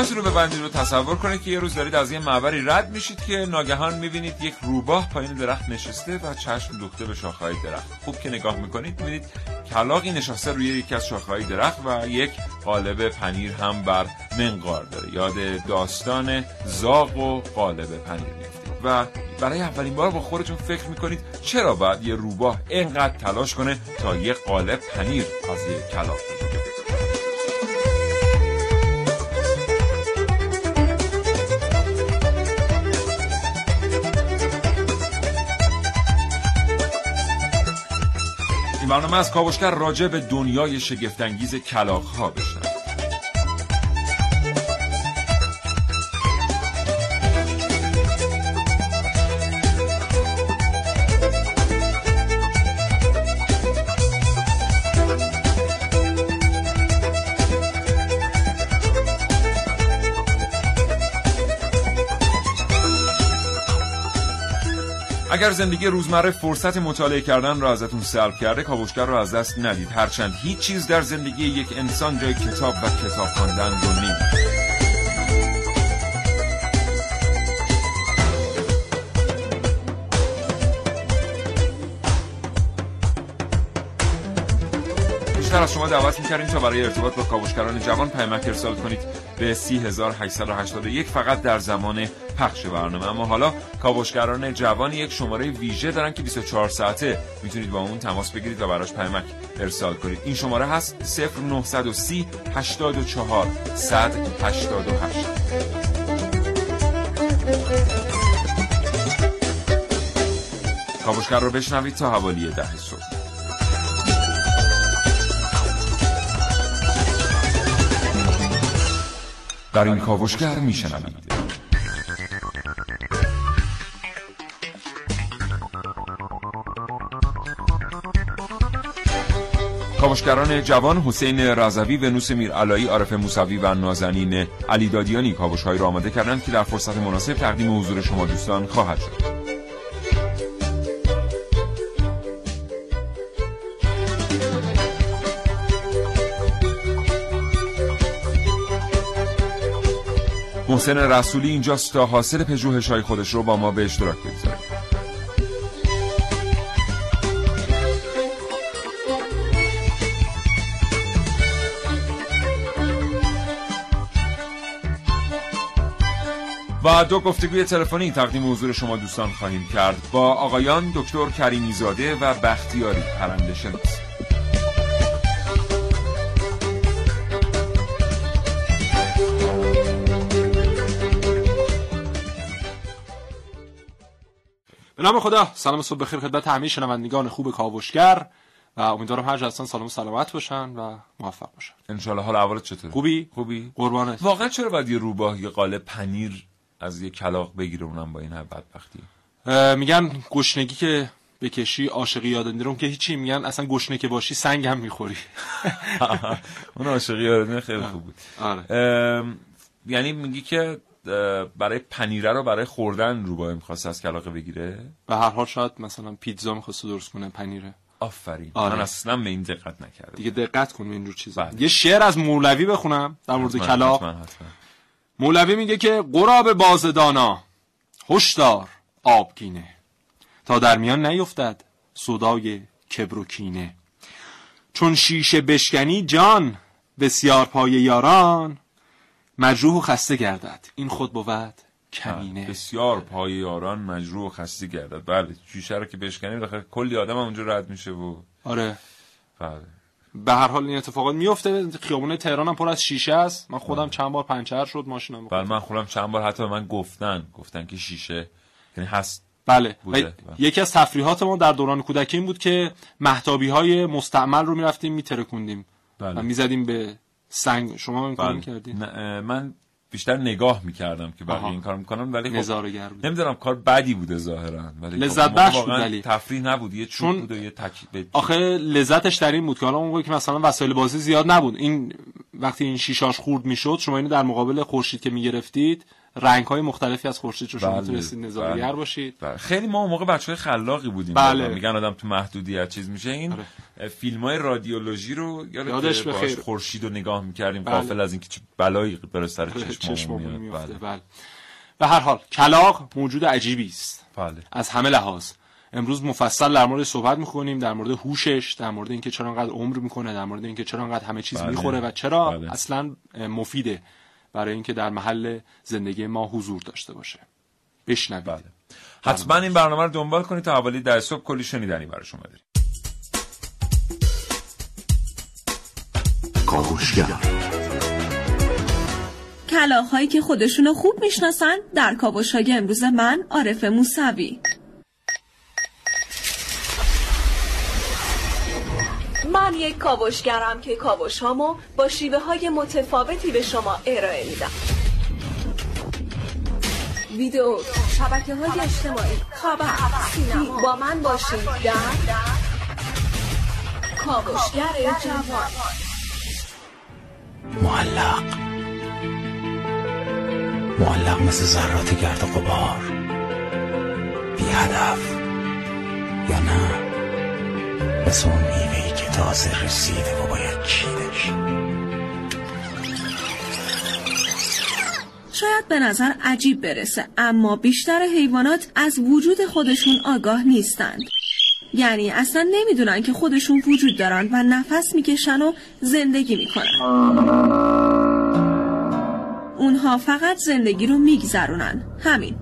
چشماتون رو ببندید و تصور کنید که یه روز دارید از یه معبری رد میشید که ناگهان می‌بینید یک روباه پایین درخت نشسته و چشم دوخته به شاخهای درخت. خوب که نگاه می‌کنید می‌بینید کلاقی نشسته روی یکی از شاخهای درخت و یک قالب پنیر هم بر منقار داره. یاد داستان زاغ و قالب پنیر میفتید و برای اولین بار با خودتون فکر می‌کنید چرا باید یه روباه اینقدر تلاش کنه تا یه قالب پنیر از یه کلاق برنامه از کاوشگر راجع به دنیای شگفتانگیز کلاق ها بشنوید اگر زندگی روزمره فرصت مطالعه کردن را ازتون سلب کرده کاوشگر را از دست ندید. هرچند هیچ چیز در زندگی یک انسان جای کتاب و کتاب خواندن رو نمی‌گیره بیشتر از شما دعوت می‌کردیم تا برای ارتباط با کاوشگران جوان پیامک ارسال کنید به 30881 فقط در زمان پخش برنامه. اما حالا کاوشگران جوان یک شماره ویژه دارن که 24 ساعته می‌تونید با اون تماس بگیرید و براش پیامک ارسال کنید. این شماره هست 0930 84 188 کاوشگر رو بشنوید تا حوالی ده صبح. در این کاوشگر میشنوید. کاوشگران جوان حسین رضوی ونوس میرعلایی عارف موسوی و نازنین علی دادیانی کاوشهایی را آماده کردند که در فرصت مناسب تقدیم حضور شما دوستان خواهد شد. محسن رسولی اینجاست تا حاصل پژوهش‌های خودش رو با ما به اشتراک بگذاره. و دو گفتگوی تلفنی تقدیم حضور شما دوستان خواهیم کرد. با آقایان دکتر کریمی زاده و بختیاری پرنده شناس. به نام خدا سلام صبح بخیر خدمت همه شنوندگان خوب کاوشگر و امیدوارم هر هستن سلام و سلامت باشن و موفق باشن. انشالله حال اولت چطوره؟ خوبی؟ خوبی. قربانت واقعا چرا باید یه روباه یه قالب پنیر از یه کلاق بگیره اونم با این همه بدبختی میگن گشنگی که بکشی عاشقی اون که هیچی میگن اصلا گشنه که باشی سنگ هم می‌خوری. اون عاشقی یادم خیلی خوب بود. آره. یعنی میگی که برای پنیره رو برای خوردن روباه می‌خواست از کلاقه بگیره؟ به هر حال شاید مثلا پیتزا می‌خواست درست کنه پنیره. آفرین. آره. من اصلا به این دقت نکردم. دیگه دقت کن به اینجور چیزا. بله. یه شعر از مولوی بخونم در مورد کلاق حتما، حتما. مولوی میگه که قراب بازدانا هشدار آبگینه. تا در میان نیفتد صدای کبر و کینه. چون شیشه بشکنی جان بسیار پای یاران مجروح و خسته گردد. این خود بود کمینه. بسیار پای یاران مجروح و خسته گردد. بله شیشه رو که بشکنیم بخیر کلی آدم هم اونجا رد میشه و آره. بله. به هر حال این اتفاقات میفته. خیابون تهران هم پر از شیشه است. من خودم چند بار پنچر شد ماشینم بله من خودم چند بار حتی من گفتن گفتن که شیشه یعنی هست. بله. و بله. یکی از تفریحات ما در دوران کودکی این بود که محتابی های مستعمل رو می‌رفتیم میترکوندیم. بله. و می‌زدیم به سنگ شما این کار بله. می‌کردین نه، اه، من بیشتر نگاه می‌کردم که بقیه. این کار می‌کنم ولی خب نظاره‌گر بود. نمی‌دونم کار بدی بوده ظاهرا ولی خب لذت موقع بخش بود ولی. تفریح نبود یه چون بود و یه تک آخه لذتش در این بود که حالا اون که مثلا وسایل بازی زیاد نبود این وقتی این شیشاش خورد می‌شد شما اینو در مقابل خورشید که می‌گرفتید رنگ های مختلفی از خورشید رو شما بله، می‌تونستید بله. باشید بله. خیلی ما اون موقع بچه های خلاقی بودیم بله. میگن آدم تو محدودیت چیز میشه این آره. فیلم های رادیولوژی رو یادش بخیر. خورشید رو نگاه می‌کردیم بله. قافل از اینکه چه بلایی بر سر چشممون میفته میاد بله. بله. به هر حال کلاق موجود عجیبی است بله از همه لحاظ امروز مفصل در مورد صحبت می‌کنیم در مورد هوشش در مورد اینکه چرا انقدر عمر می‌کنه در مورد اینکه چرا انقدر همه چیز بله. می‌خوره و چرا بله. اصلا مفیده برای اینکه در محل زندگی ما حضور داشته باشه. بشنوید. بله. حتما این برنامه رو دنبال کنید تا حوالی در صبح کلی شنیدنی برای شما داریم کاوشگر. کلاغ‌هایی که خودشونو خوب می‌شناسن در کاوش‌های امروز من عارف موسوی. من یک کاوشگرم که کاوش‌هامو با شیوه های متفاوتی به شما ارائه میدم. ویدیو شبکه های اجتماعی خبر سینما. با من باشید در کاوشگر جوان. معلق. معلق مثل ذرات گرد و غبار. بی هدف یا نه؟ مثل تازه رسیده و باید چیدش شاید به نظر عجیب برسه اما بیشتر حیوانات از وجود خودشون آگاه نیستند. یعنی اصلا نمی‌دونن که خودشون وجود دارن و نفس می‌کشن و زندگی می‌کنن. اونها فقط زندگی رو میگذرونن. همین.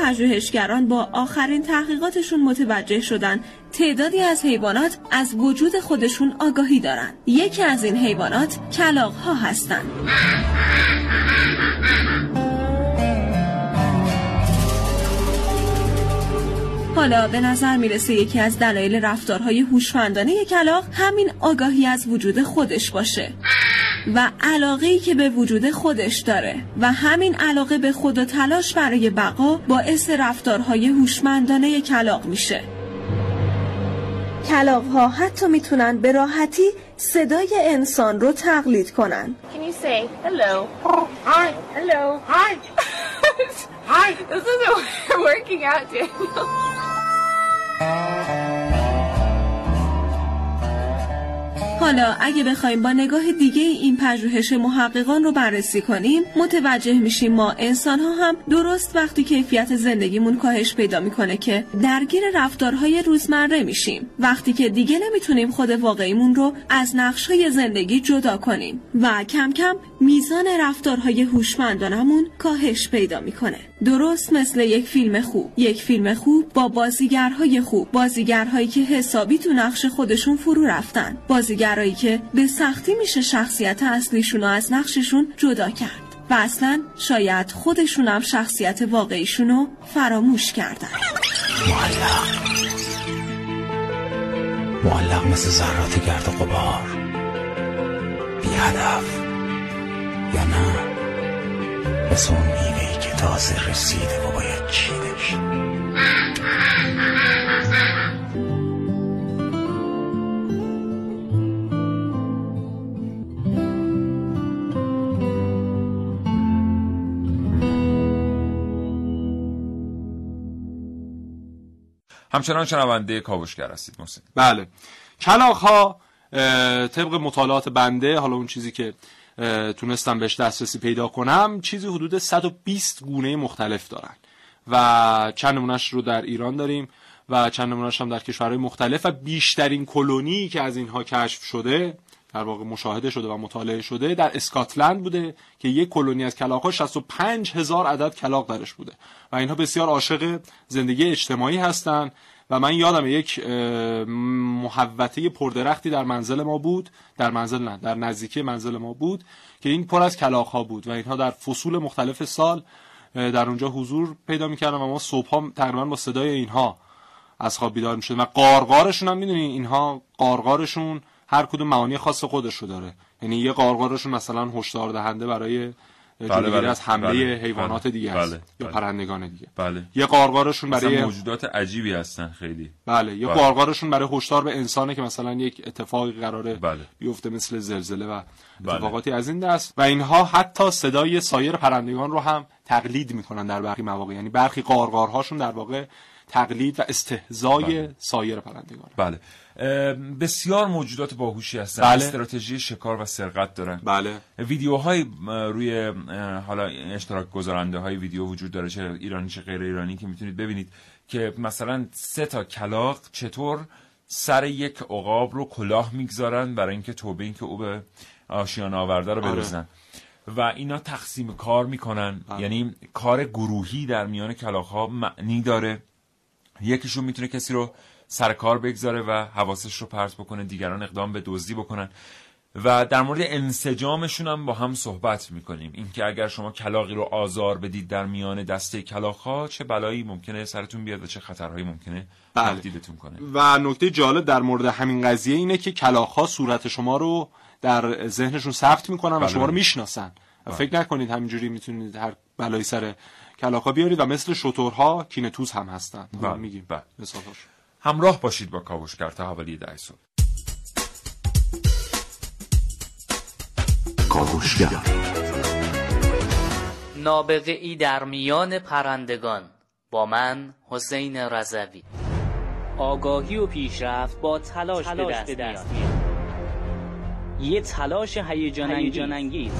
پژوهشگران با آخرین تحقیقاتشون متوجه شدن تعدادی از حیوانات از وجود خودشون آگاهی دارن. یکی از این حیوانات کلاغ ها هستند حالا به نظر می‌رسه یکی از دلایل رفتارهای هوشمندانه کلاغ همین آگاهی از وجود خودش باشه. و علاقه ای که به وجود خودش داره و همین علاقه به خود و تلاش برای بقا باعث رفتارهای هوشمندانه کلاغ میشه. کلاغ ها حتی می‌تونن به راحتی صدای انسان رو تقلید کنن. حالا اگه بخوایم با نگاه دیگه این پژوهش محققان رو بررسی کنیم متوجه میشیم ما انسان ها هم درست وقتی کیفیت زندگیمون کاهش پیدا می‌کنه که درگیر رفتارهای روزمره میشیم. وقتی که دیگه نمی‌تونیم خود واقعیمون رو از نقشهای زندگی جدا کنیم و کم کم میزان رفتارهای هوشمندانمون کاهش پیدا می‌کنه. درست مثل یک فیلم خوب. یک فیلم خوب با بازیگرهای خوب. بازیگرهایی که حسابی تو نقش خودشون فرو رفتن. بازیگرایی که به سختی میشه شخصیت اصلیشون رو از نقششون جدا کرد. و اصلا شاید خودشون هم شخصیت واقعیشون رو فراموش کردن. معلق. معلق مثل ذرات گرد و غبار. بی هدف. یا نه؟ مثل اون میوهی که تازه رسیده و باید چیدش همچنان شنونده کاوشگر هستید محسن. بله. کلاق ها طبق مطالعات بنده حالا اون چیزی که تونستم بهش دسترسی پیدا کنم چیزی حدود 120 گونه مختلف دارن. و چند نمونهش رو در ایران داریم و چند نمونهش هم در کشورهای مختلف و بیشترین کلونی که از اینها کشف شده در واقع مشاهده شده و مطالعه شده در اسکاتلند بوده که یک کلونی از کلاق ها 65 هزار عدد کلاق درش بوده. و اینها بسیار عاشق زندگی اجتماعی هستند و من یادم یک محوطه پردرختی در منزل ما بود در منزل نه در نزدیکی منزل ما بود که این پر از کلاق ها بود و اینها در فصول مختلف سال در اونجا حضور پیدا می‌کردن و ما صبح تقریبا با صدای اینها از خواب بیدار می‌شد و قارقارشون هم می‌دونی اینها قارقارشون هر کدوم معانی خاص خودش رو داره یعنی یه قارقارشون مثلا هشدار دهنده برای بله بله. از حمله بله حیوانات بله دیگه هست بله یا بله پرندگان دیگه بله یه قارقارشون برای موجودات عجیبی هستن خیلی بله یه بله. قارقارشون برای هشدار به انسانه که مثلا یک اتفاقی قراره بله. بیفته مثل زلزله و بله. اتفاقاتی از این دست و اینها حتی صدای سایر پرندگان رو هم تقلید می‌کنن در برخی مواقع یعنی برخی قارقارهاشون در واقع تقلید و استهزای بله. سایر پرندگان بله بسیار موجودات باهوشی هستن بله. استراتژی شکار و سرقت دارن بله ویدیوهای روی حالا اشتراک گذارنده های ویدیو وجود داره چه ایرانی چه غیر ایرانی که می‌تونید ببینید که مثلا سه تا کلاق چطور سر یک عقاب رو کلاه می‌گذارن برای اینکه توبه اینکه او به آشیان آورده رو بریزن آره. و اینا تقسیم کار می‌کنن بله. یعنی کار گروهی در میان کلاق ها معنی داره یکیشون می‌تونه کسی رو سر کار بگذاره و حواسش رو پرت بکنه دیگران اقدام به دزدی بکنن و در مورد انسجامشون هم با هم صحبت می‌کنیم اینکه اگر شما کلاقی رو آزار بدید در میان دسته کلاقها چه بلایی ممکنه سرتون بیاد و چه خطرهایی ممکنه بله. تهدیدتون کنه و نکته جالب در مورد همین قضیه اینه که کلاقها صورت شما رو در ذهنشون ثبت می‌کنن و بله. شما رو می‌شناسن بله. فکر نکنید همینجوری می‌تونید هر بلایی سر کلاقا بیارید و مثل شطورها کینتوز هم هستن بله. میگیم بله. همراه باشید با کاوشگر تا حوالی ده صبح. کاوشگر نابغه ای در میان پرندگان. با من حسین رضوی. آگاهی و پیشرفت با تلاش, تلاش به دست, میاد. یه تلاش هیجان انگیز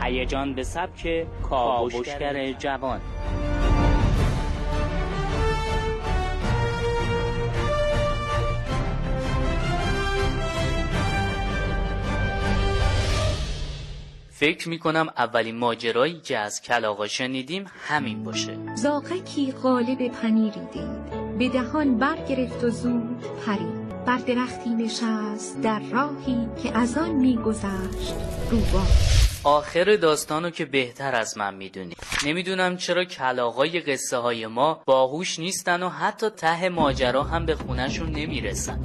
هیجان به سبک کاوشگر جوان. فکر می‌کنم اولین ماجرایی که از کلاغا شنیدیم همین باشه. زاقکی قالب پنیری دید. به دهان برگرفت و زود پرید. بر درختی نشست در راهی که از آن میگذشت روبا آخر داستانو که بهتر از من می‌دونی. نمی‌دونم چرا کلاغای قصه های ما باهوش نیستن و حتی ته ماجرا هم به خونشون نمی‌رسن.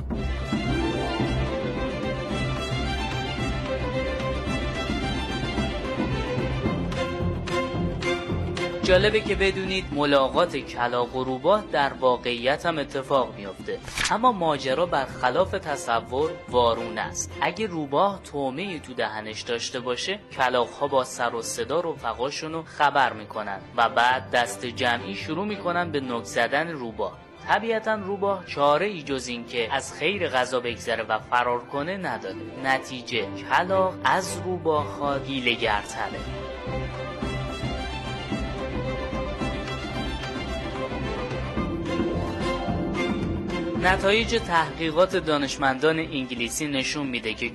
جالبه که بدونید ملاقات کلاق و روباه در واقعیت هم اتفاق میافته. اما ماجرا برخلاف تصور وارون است. اگه روباه تومه تو دهنش داشته باشه کلاق ها با سر و صدا رفقاشون رو خبر می‌کنن و بعد دست جمعی شروع می‌کنن به نک زدن روباه. طبیعتا روباه چاره ای جز این که از خیر غذا بگذره و فرار کنه نداره. نتیجه کلاق از روباه ها گیلگرتره نتایج تحقیقات دانشمندان انگلیسی نشون میده که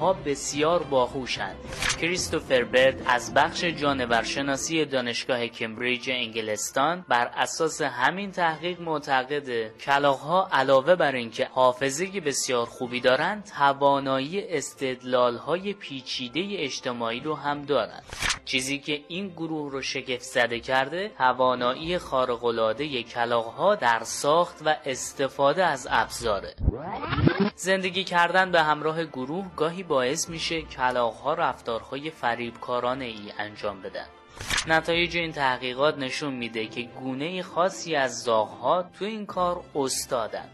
ها بسیار باهوشند. کریستوفر برد از بخش جانورشناسی دانشگاه کمبریج انگلستان بر اساس همین تحقیق معتقده ها علاوه بر اینکه حافظه بسیار خوبی دارند، توانایی های پیچیده اجتماعی رو هم دارند. چیزی که این گروه رو شگفت زده کرده، توانایی خارق‌العاده ها در ساخت و استفاده از ابزاره. زندگی کردن به همراه گروه گاهی باعث میشه کلاغها رفتارهای فریبکارانه ای انجام بدن. نتایج این تحقیقات نشون میده که گونه خاصی از زاغها تو این کار استادن.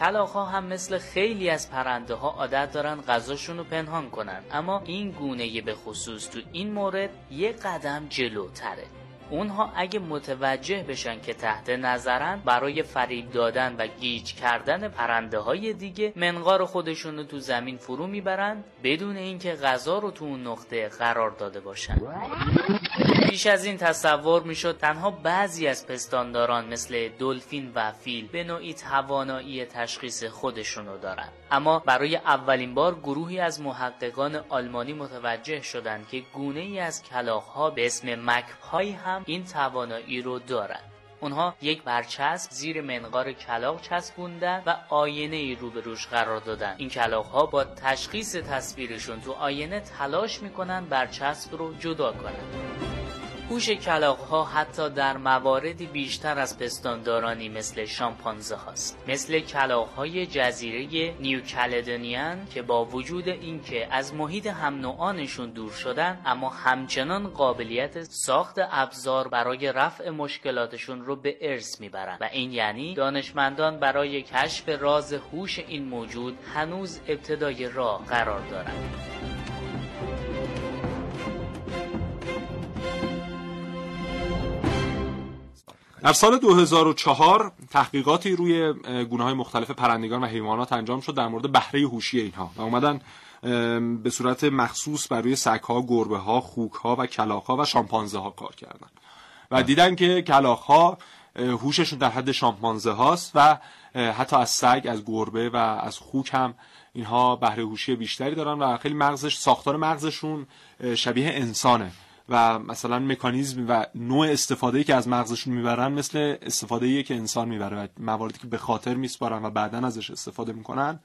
کلاغها هم مثل خیلی از پرنده ها عادت دارن غذاشون رو پنهان کنن اما این گونه به خصوص تو این مورد یه قدم جلوتره. اونها اگه متوجه بشن که تحت نظرن برای فریب دادن و گیج کردن پرنده های دیگه منقار خودشون رو تو زمین فرو می‌برن بدون اینکه غذا رو تو اون نقطه قرار داده باشن. پیش از این تصور می‌شد تنها بعضی از پستانداران مثل دلفین و فیل به نوعی توانایی تشخیص خودشونو دارن. اما برای اولین بار گروهی از محققان آلمانی متوجه شدند که گونه ای از کلاغ ها به اسم مکپای هم این توانایی رو دارن. اونها یک برچسب زیر منقار کلاق چسبوندن و آینه ای روبروش قرار دادن. این کلاق ها با تشخیص تصویرشون تو آینه تلاش می‌کنن برچسب رو جدا کنن. هوش کلاق ها حتی در مواردی بیشتر از پستاندارانی مثل شامپانزه هاست. مثل کلاق های جزیره نیو کلدونیان که با وجود اینکه از محیط هم نوعانشون دور شدن اما همچنان قابلیت ساخت ابزار برای رفع مشکلاتشون رو به ارث می‌برن. و این یعنی دانشمندان برای کشف راز هوش این موجود هنوز ابتدای راه قرار دارند در سال 2004 تحقیقاتی روی گونه های مختلف پرندگان و حیوانات انجام شد در مورد بهره هوشی اینها و اومدن به صورت مخصوص بر روی سگ ها، گربه ها، خوک ها و کلاخ ها و شامپانزه ها کار کردن و دیدن که کلاخ ها هوششون در حد شامپانزه هاست و حتی از سگ، از گربه و از خوک هم اینها بهره هوشی بیشتری دارن و خیلی مغزش ساختار مغزشون شبیه انسانه. و مثلا مکانیزم و نوع استفاده که از مغزشون می‌برن مثل استفاده که انسان می‌بره و مواردی که به خاطر میسپارن و بعدا ازش استفاده می‌کنن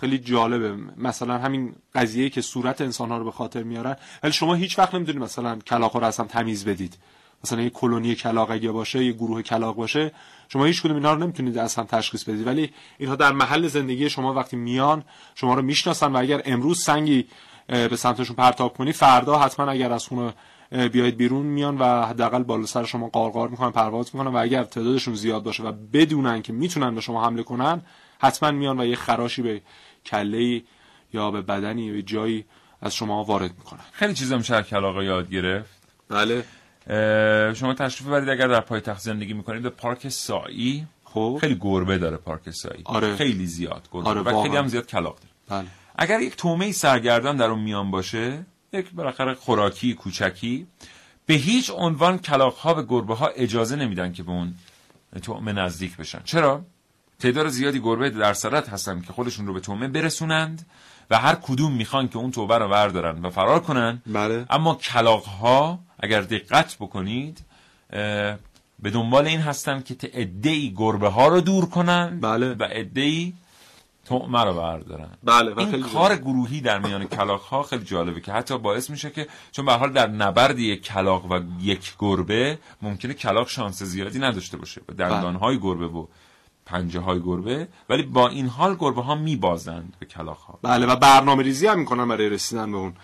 خیلی جالبه. مثلا همین قضیه که صورت انسان ها رو به خاطر میارن. ولی شما هیچ وقت نمی‌دونید مثلا کلاق رو اصلا تمیز بدید. مثلا یه کلونی کلاق اگه باشه یه گروه کلاق باشه شما هیچ کدوم اینا رو نمی‌تونید اصلا تشخیص بدید. ولی اینها در محل زندگی شما وقتی میان شما رو می‌شناسن و اگر امروز سنگی به سمتشون پرتاب کنی فردا حتما اگر از خونه بیاید بیرون میان و حداقل بالا سر شما قارقار می‌کنن پرواز می‌کنن و اگر تعدادشون زیاد باشه و بدونن که می‌تونن به شما حمله کنن حتما میان و یه خراشی به کله یا به بدنی یا به جایی از شما وارد می‌کنن. خیلی چیزا میشه کلاغا یاد گرفت. بله. شما تشریف ببرید اگر در پایتخت زندگی می‌کنید به پارک سایی خب. خیلی گربه داره پارک سایی آره. خیلی زیاد گربه. آره، و. خیلی هم زیاد کلاغ داره. بله. اگر یک تومه سرگردان در اون میان باشه یک بالاخره خوراکی کوچکی به هیچ عنوان کلاغ ها به گربه ها اجازه نمیدن که به اون تومه نزدیک بشن. چرا؟ تعداد زیادی گربه در سرت هستن که خودشون رو به تومه برسونند و هر کدوم می‌خوان که اون توبه رو بردارن و فرار کنن. بله. اما کلاغ ها اگر دقت بکنید به دنبال این هستن که ادهی گربه ها رو دور کنن بله. و ادهی تومه رو بردارن. بله این خیلی کار گروهی در میان کلاغ ها خیلی جالبه که حتی باعث میشه که چون به حال در نبرد یک کلاغ و یک گربه ممکنه کلاغ شانس زیادی نداشته باشه. با دندان های گربه و پنجه های گربه. ولی با این حال گربه ها میبازند به کلاغ ها بله و برنامه ریزی هم می‌کنن برای رسیدن به اون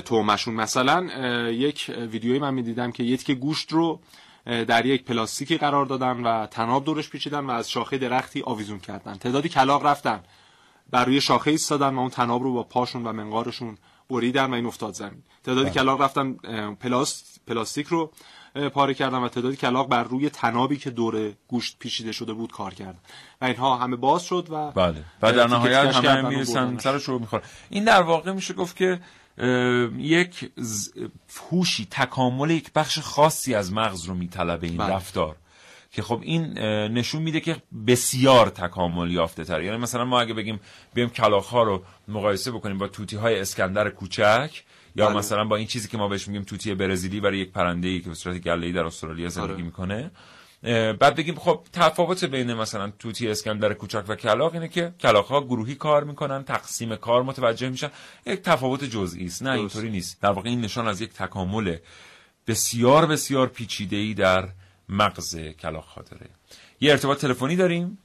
تومشون. مثلا یک ویدیویی من می‌دیدم که یک گوشت رو در یک پلاستیکی قرار دادن و تناب دورش پیچیدن و از شاخه درختی آویزون کردن. تعدادی کلاغ رفتن. بر روی شاخه ایستادن و اون تناب رو با پاشون و منقارشون بریدن و این افتاد زمین. تعدادی کلاغ رفتن اه، پلاست پلاستیک رو پاره کردن و تعدادی کلاغ بر روی تنابی که دور گوشت پیچیده شده بود کار کردن. و اینها همه باز شد و بله. و در نهایت همه می‌رسن. سرش رو می‌خوره. این در واقع میشه گفت که یک هوشی تکامل یک بخش خاصی از مغز رو میطلبه این بله. رفتار که خب این نشون میده که بسیار تکامل یافته تر یعنی مثلا ما اگه بگیم بیم کلاغ ها رو مقایسه بکنیم با توتی های اسکندر کوچک یا بله. مثلا با این چیزی که ما بهش میگیم توتی برزیلی برای یک پرنده ای که به صورت گله در استرالیا زندگی آره. می‌کنه بعد بگیم خب تفاوت بین مثلا توتی اسکندر کوچک و کلاق اینه که کلاق ها گروهی کار می‌کنن تقسیم کار متوجه میشن. یک تفاوت جزئی است نه. اینطوری نیست. در واقع این نشان از یک تکامل بسیار بسیار پیچیده ای در مغز کلاق ها داره. یه ارتباط تلفنی داریم.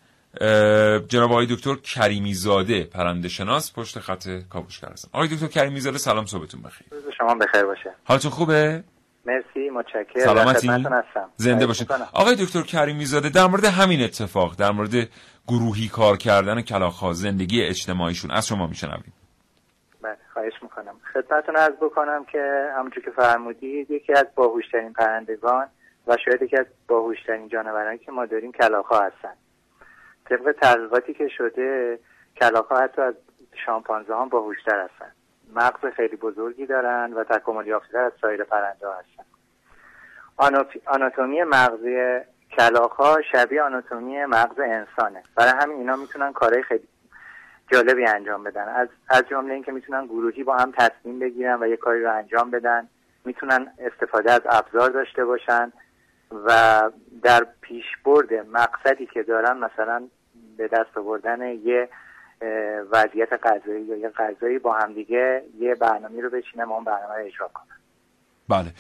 جناب آقای دکتر کریمی زاده پرنده شناس پشت خط کاوشگر هستن آقای دکتر کریمی زاده سلام صبحتون بخیر. روز شما بخیر باشه. حالتون خوبه؟ مرسی متشکرم. سلامتی؟ هستم. زنده باشید. آقای دکتر کریمی زاده در مورد همین اتفاق در مورد گروهی کار کردن کلاغ‌ها زندگی اجتماعیشون از شما میشنویم. بله خواهش خواهش می‌کنم. خدمتتون عرض بکنم که همونجور که فرمودید یکی از باهوشترین پرندگان و شاید یکی از باهوشترین جانورانی که ما داریم کلاخا هستن. طبق تحقیقاتی که شده کلاخا حتی از شامپانزه ها باهوشتر هستن. مغز خیلی بزرگی دارن و تکامل یافته‌تر از سایر پرنده هستن. آناتومی مغزی کلاخا شبیه آناتومی مغز انسانه. برای همین اینا می‌تونن کارهای خیلی جالبی انجام بدن. از از جمله اینکه می‌تونن گروهی با هم تصمیم بگیرن و یه کاری رو انجام بدن. می‌تونن استفاده از ابزار داشته باشن و در پیشبرد مقصدی که دارن مثلا به دست آوردن یه وضعیت غذایی یا یه غذایی با همدیگه یه برنامه رو بچینن و اون برنامه رو اجرا کنن بله.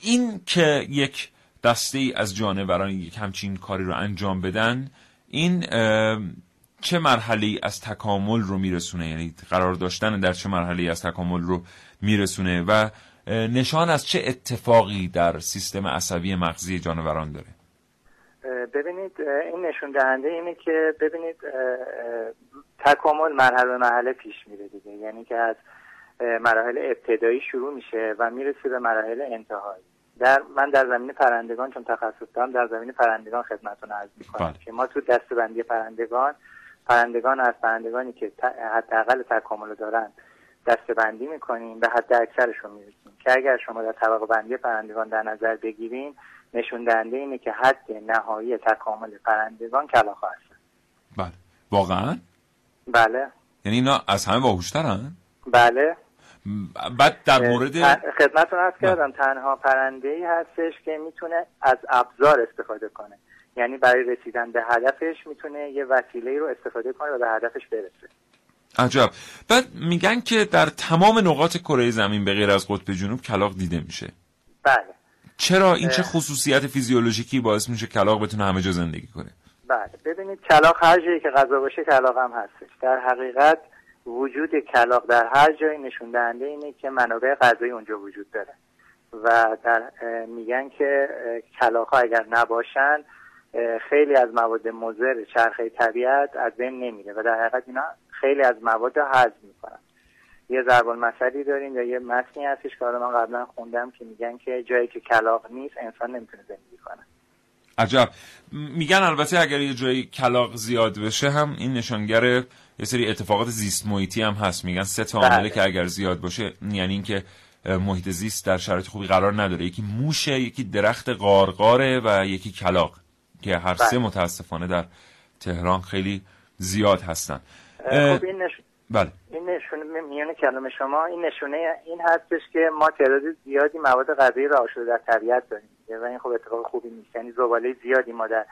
این که یک دسته ای از جانوران یک همچین کاری رو انجام بدن این چه مرحله از تکامل رو میرسونه؟ یعنی قرار داشتن در چه مرحله از تکامل رو میرسونه؟ و نشان از چه اتفاقی در سیستم عصبی مغزی جانوران داره؟ ببینید این نشون دهنده اینه که ببینید تکامل مرحله مرحله پیش میره دیگه. یعنی که از مراحل ابتدایی شروع میشه و می‌رسه به مراحل انتهایی در من در زمین پرندگان چون تخصص دارم در زمین پرندگان خدمتتون عرض می‌کنم بله. که ما تو دستبندی پرندگان پرندگان از پرندگانی که حداقل تکامل دارن دستبندی می‌کنیم به حد اکثرشون می‌رسیم. که اگر شما در طبقه بندی پرندگان در نظر بگیریم نشون دهنده اینه که حد نهایی تکامل پرندگان کلاخ هستن بله. واقعا؟ بله. یعنی اینا از همه باهوشترن؟ بله. بعد در مورد خدمتتون عرض کردم تنها پرنده ای هستش که می‌تونه از ابزار استفاده کنه. یعنی برای رسیدن به هدفش می‌تونه یه وسیله رو استفاده کنه و به هدفش برسه. عجب. بعد میگن که در تمام نقاط کره زمین به غیر از قطب جنوب کلاق دیده میشه. بله. چرا این چه خصوصیت فیزیولوژیکی باعث میشه کلاق بتونه همه جا زندگی کنه؟ بله ببینید کلاق هر جایی که غذا باشه کلاق هم هستش. در حقیقت وجود کلاق در هر جایی نشون دهنده اینه که منابع غذایی اونجا وجود داره. و در میگن که کلاق ها اگر نباشن خیلی از مواد مضر چرخه طبیعت از بین نمیره و در حقیقت اینا خیلی از مواد هضم می‌کنن. یه ضرب المثلی داریم یا یه متنی هستش که من قبلا خوندم که میگن که جایی که کلاق نیست انسان نمی‌تونه زندگی کنه. عجب. میگن البته اگر یه جایی کلاق زیاد بشه هم این نشانگر یه سری اتفاقات زیست محیطی هم هست. میگن سه تا عامله بله. که اگر زیاد باشه یعنی اینکه محیط زیست در شرایط خوبی قرار نداره. یکی موشه یکی درخت قارقاره و یکی کلاق که هر سه بله. متاسفانه در تهران خیلی زیاد هستن. خب این بله. این نشونه میان کلام شما این نشونه این هستش که ما تعداد زیادی مواد غذایی را آشوده در طبیعت داریم. و این خب اتفاق خوبی نیست. یعنی زباله زیادی ما در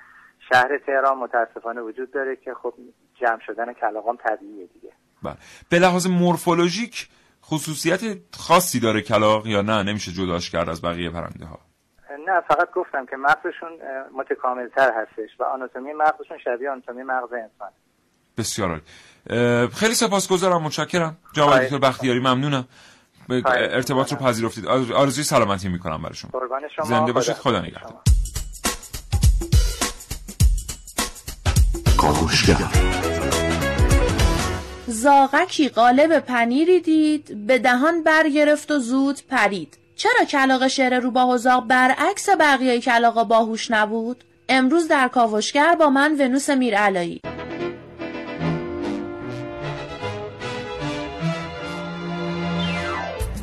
شهر تهران متاسفانه وجود داره که خب جمع شدن کلاغام طبیعیه دیگه. بله. به لحاظ مورفولوژیک خصوصیت خاصی داره کلاغ یا نه؟ نمیشه جداش کرد از بقیه پرنده ها نه فقط گفتم که مغزشون متکاملتر هستش و آناتومی مغزشون شبیه آناتومی مغز انسان بسیار عالی. خیلی سپاسگزارم متشکرم. جناب دکتر بختیاری ممنونم. ارتباط رو پذیرفتید. آرزوی سلامتی می‌کنم برای شما. زنده باشید. خدا نگهدار. زاغکی قالب پنیری دید به دهان برگرفت و زود پرید. چرا کلاق شعر روباه و زاغ برعکس بقیه کلاقا باهوش نبود؟ امروز در کاوشگر با من ونوس میرعلایی.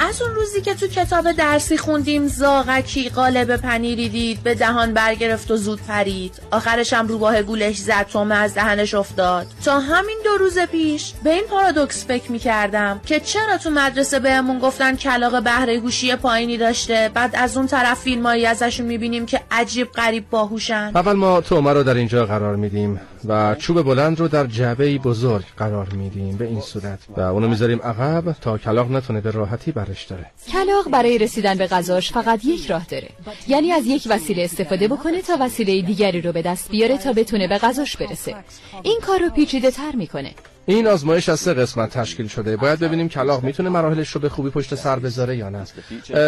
از اون روزی که تو کتاب درسی خوندیم زاغکی قالب پنیری دید به دهان برگرفت و زود پرید. آخرش هم روباه گولش زد تومه از دهنش افتاد. تا همین دو روز پیش به این پارادوکس فکر می‌کردم که چرا تو مدرسه بهمون گفتن کلاق بهره گوشی پایینی داشته بعد از اون طرف فیلمایی ازشون می‌بینیم که عجیب غریب باهوشن. اول ما تومه رو در اینجا قرار میدیم. و چوب بلند رو در جعبه بزرگ قرار میدیم به این صورت. و اونو می‌ذاریم عقب تا کلاق نتونه به راحتی برش داره. کلاق برای رسیدن به غذاش فقط یک راه داره. یعنی از یک وسیله استفاده بکنه تا وسیله دیگری رو به دست بیاره تا بتونه به غذاش برسه. این کار رو پیچیده تر می‌کنه. این آزمایش از سه قسمت تشکیل شده. باید ببینیم کلاق می‌تونه مراحلش رو به خوبی پشت سر بذاره یا نه.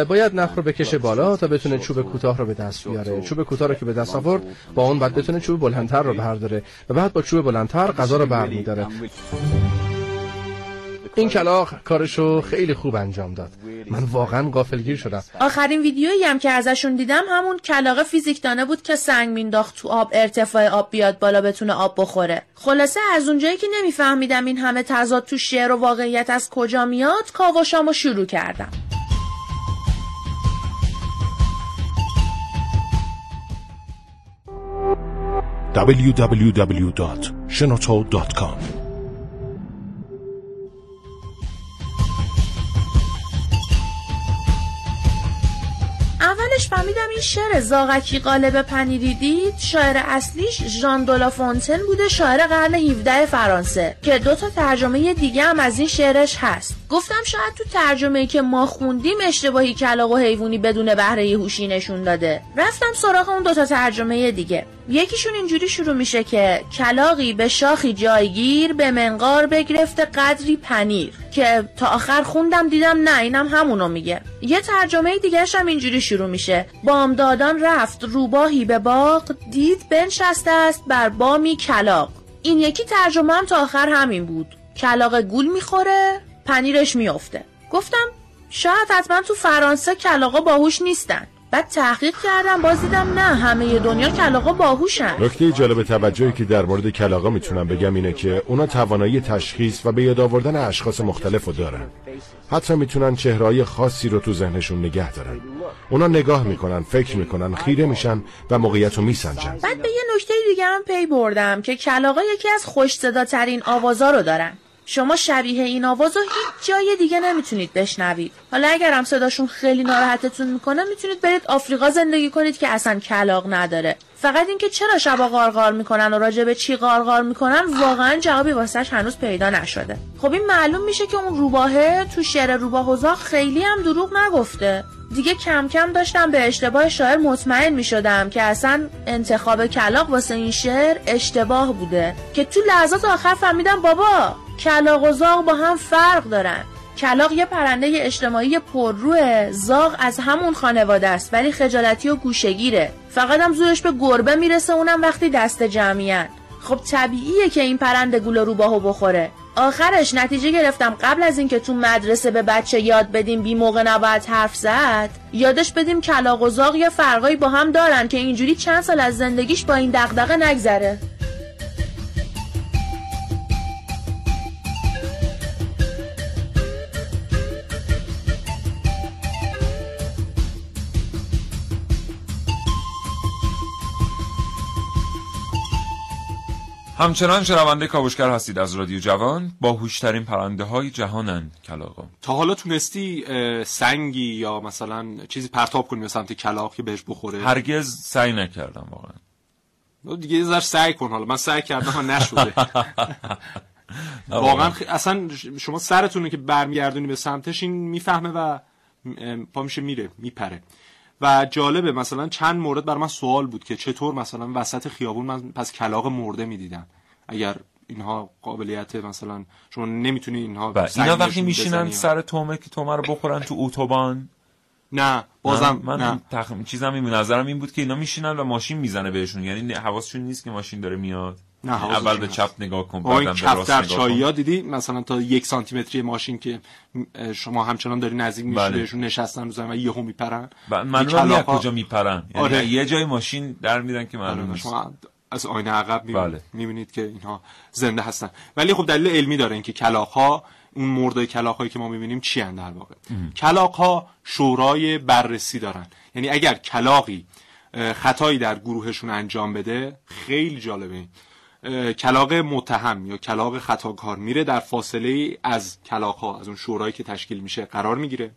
باید نخ رو بکشه بالا تا بتونه چوب کوتاه رو به دست بیاره. چوب کوتاه رو که به دست آورد با اون بعد بتونه چوب بلندتر رو برداره و بعد با چوب بلندتر غذا رو برمیداره. این کلاق کارشو خیلی خوب انجام داد. من واقعا غافلگیر شدم. آخرین ویدیویی هم که ازشون دیدم همون کلاق فیزیکدانه بود که سنگ مینداخت تو آب ارتفاع آب بیاد بالا بتونه آب بخوره. خلاصه از اونجایی که نمیفهمیدم این همه تضاد تو شعر و واقعیت از کجا میاد کاوشامو شروع کردم. www.shenoto.com اولش فهمیدم این شعر زاغکی قالب پنیری دید. شاعر اصلیش ژان دولا فونتن بوده شاعر قرن 17 فرانسه که دو تا ترجمه دیگه هم از این شعرش هست. گفتم شاید تو ترجمه ای که ما خوندیم اشتباهی کلاق و حیوانی بدون بهره هوشی نشون داده. رفتم سراغ اون دو تا ترجمه دیگه. یکیشون اینجوری شروع میشه که کلاقی به شاخی جایگیر به منقار بگرفته قدری پنیر که تا آخر خوندم دیدم نه اینم همونو میگه. یه ترجمه دیگهش هم اینجوری شروع میشه. بامدادان رفت روباهی به باغ دید بنشسته است بر بامی کلاق این یکی ترجمه هم تا آخر همین بود. کلاق گول می‌خوره. پنیرش میافته. گفتم شاید حتما تو فرانسه کلاقا باهوش نیستن. بعد تحقیق کردم باز دیدم نه همه دنیا کلاقا باهوشن. نکته جالب توجهی که در مورد کلاقا می‌تونم بگم اینه که اونا توانایی تشخیص و به یاد آوردن اشخاص مختلف رو دارن. حتی می‌تونن چهرهای خاصی رو تو ذهنشون نگه دارن. اونا نگاه می‌کنن فکر می‌کنن خیره میشن و موقعیت رو میسنجن. بعد به یه نکته دیگه هم پی بردم که کلاقا یکی از خوش صداترین آوازا رو دارن. شما شبیه این آواز رو هیچ جای دیگه نمی‌تونید بشنوید. حالا اگر هم صداشون خیلی ناراحتتون می‌کنه می‌تونید برید آفریقا زندگی کنید که اصلا کلاق نداره. فقط اینکه چرا شبا قارقار می‌کنن و راجع به چی قارقار می‌کنن واقعا جوابی واسش هنوز پیدا نشده. خب این معلوم میشه که اون روباهه تو شعر روباه خیلی هم دروغ نگفته. دیگه کم کم داشتم به اشتباه شاعر مطمئن می شدم که اصلا انتخاب کلاق واسه این شعر اشتباه بوده. که تو لحظات آخر فهمیدم بابا کلاق و زاغ با هم فرق دارن. کلاق یه پرنده اجتماعی پرروه. زاغ از همون خانواده است ولی خجالتی و گوشگیره. فقط هم زورش به گربه می‌رسه اونم وقتی دست جمعیان خب طبیعیه که این پرنده گول روباهو بخوره. آخرش نتیجه گرفتم قبل از اینکه تو مدرسه به بچه یاد بدیم بی موقع نباید حرف زد یادش بدیم کلاق و زاغ یه فرقایی با هم دارن که اینجوری چند سال از زندگیش با این دغدغه نگذره. همچنان شنونده کاوشگر هستید از رادیو جوان. با هوشترین پرنده های جهانن کلاقا تا حالا تونستی سنگی یا مثلا چیزی پرتاب کنی به سمت کلاق که بهش بخوره؟ هرگز سعی نکردم واقعا. دیگه یه ذره سعی کن حالا. من سعی کردم ها نشده. واقعا. اصلا شما سرتونه که برمیگردونی به سمتش این می‌فهمه و پا میشه میره میپره. و جالبه مثلا چند مورد بر من سوال بود که چطور مثلا وسط خیابون من پس کلاق مرده می‌دیدم اگر اینها قابلیت مثلا شما نمی‌تونی اینها اینا وقتی میشینن سر تومه که تومه رو بخورن تو اتوبان. نه بازم من نه. تخم... چیزم این نظرم این بود که اینا میشینن و ماشین می‌زنه بهشون. یعنی حواسشون نیست که ماشین داره میاد. اول به چپ نگاه کن بعدم به راست نگاه چایی دیدی؟ مثلا تا یک سانتی متری ماشین که شما همچنان داری نزدیک میشی بله. بهشون نشستن رو و یهو میپرن. من رو کجا میپرن. یعنی آره. یه جای ماشین در میرن که معلوم. نیست. شما از آینه عقب می‌بینید, بله. می‌بینید که اینها زنده هستن. ولی خب دلیل علمی داره اینکه کلاغ اون مرده کلاغ هایی که ما می‌بینیم چی در واقع؟ کلاغ ها شورای بررسی دارن. یعنی اگر کلاقی خطایی در گروهشون انجام بده خیلی جالبه. کلاق متهم یا کلاق خطاکار میره در فاصله از کلاق ها از اون شورایی که تشکیل میشه قرار می‌گیره.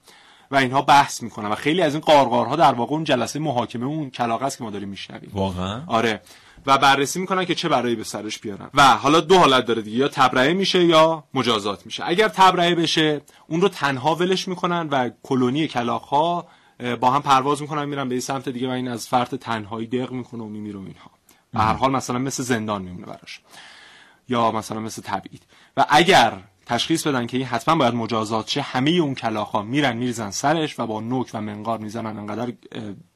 و اینها بحث می‌کنن و خیلی از این قارقارها در واقع اون جلسه محاکمه اون کلاق است که ما داریم میشنویم. واقعا؟ آره. و بررسی می‌کنن که چه برایی به سرش بیارن. و حالا دو حالت داره دیگه یا تبرئه میشه یا مجازات میشه. اگر تبرئه بشه اون رو تنها ولش می‌کنن و کلونی کلاق ها با هم پرواز می‌کنن میرن به این سمت دیگه و این از فرط تنهایی دق می‌کنه و میمیره و اینها. به هر حال مثلا مثل زندان میمونه براش. یا مثلا مثل تبعید. و اگر تشخیص بدن که این حتما باید مجازات شه همه اون کلاخ میرن میریزن سرش و با نوک و منقار می‌زنن انقدر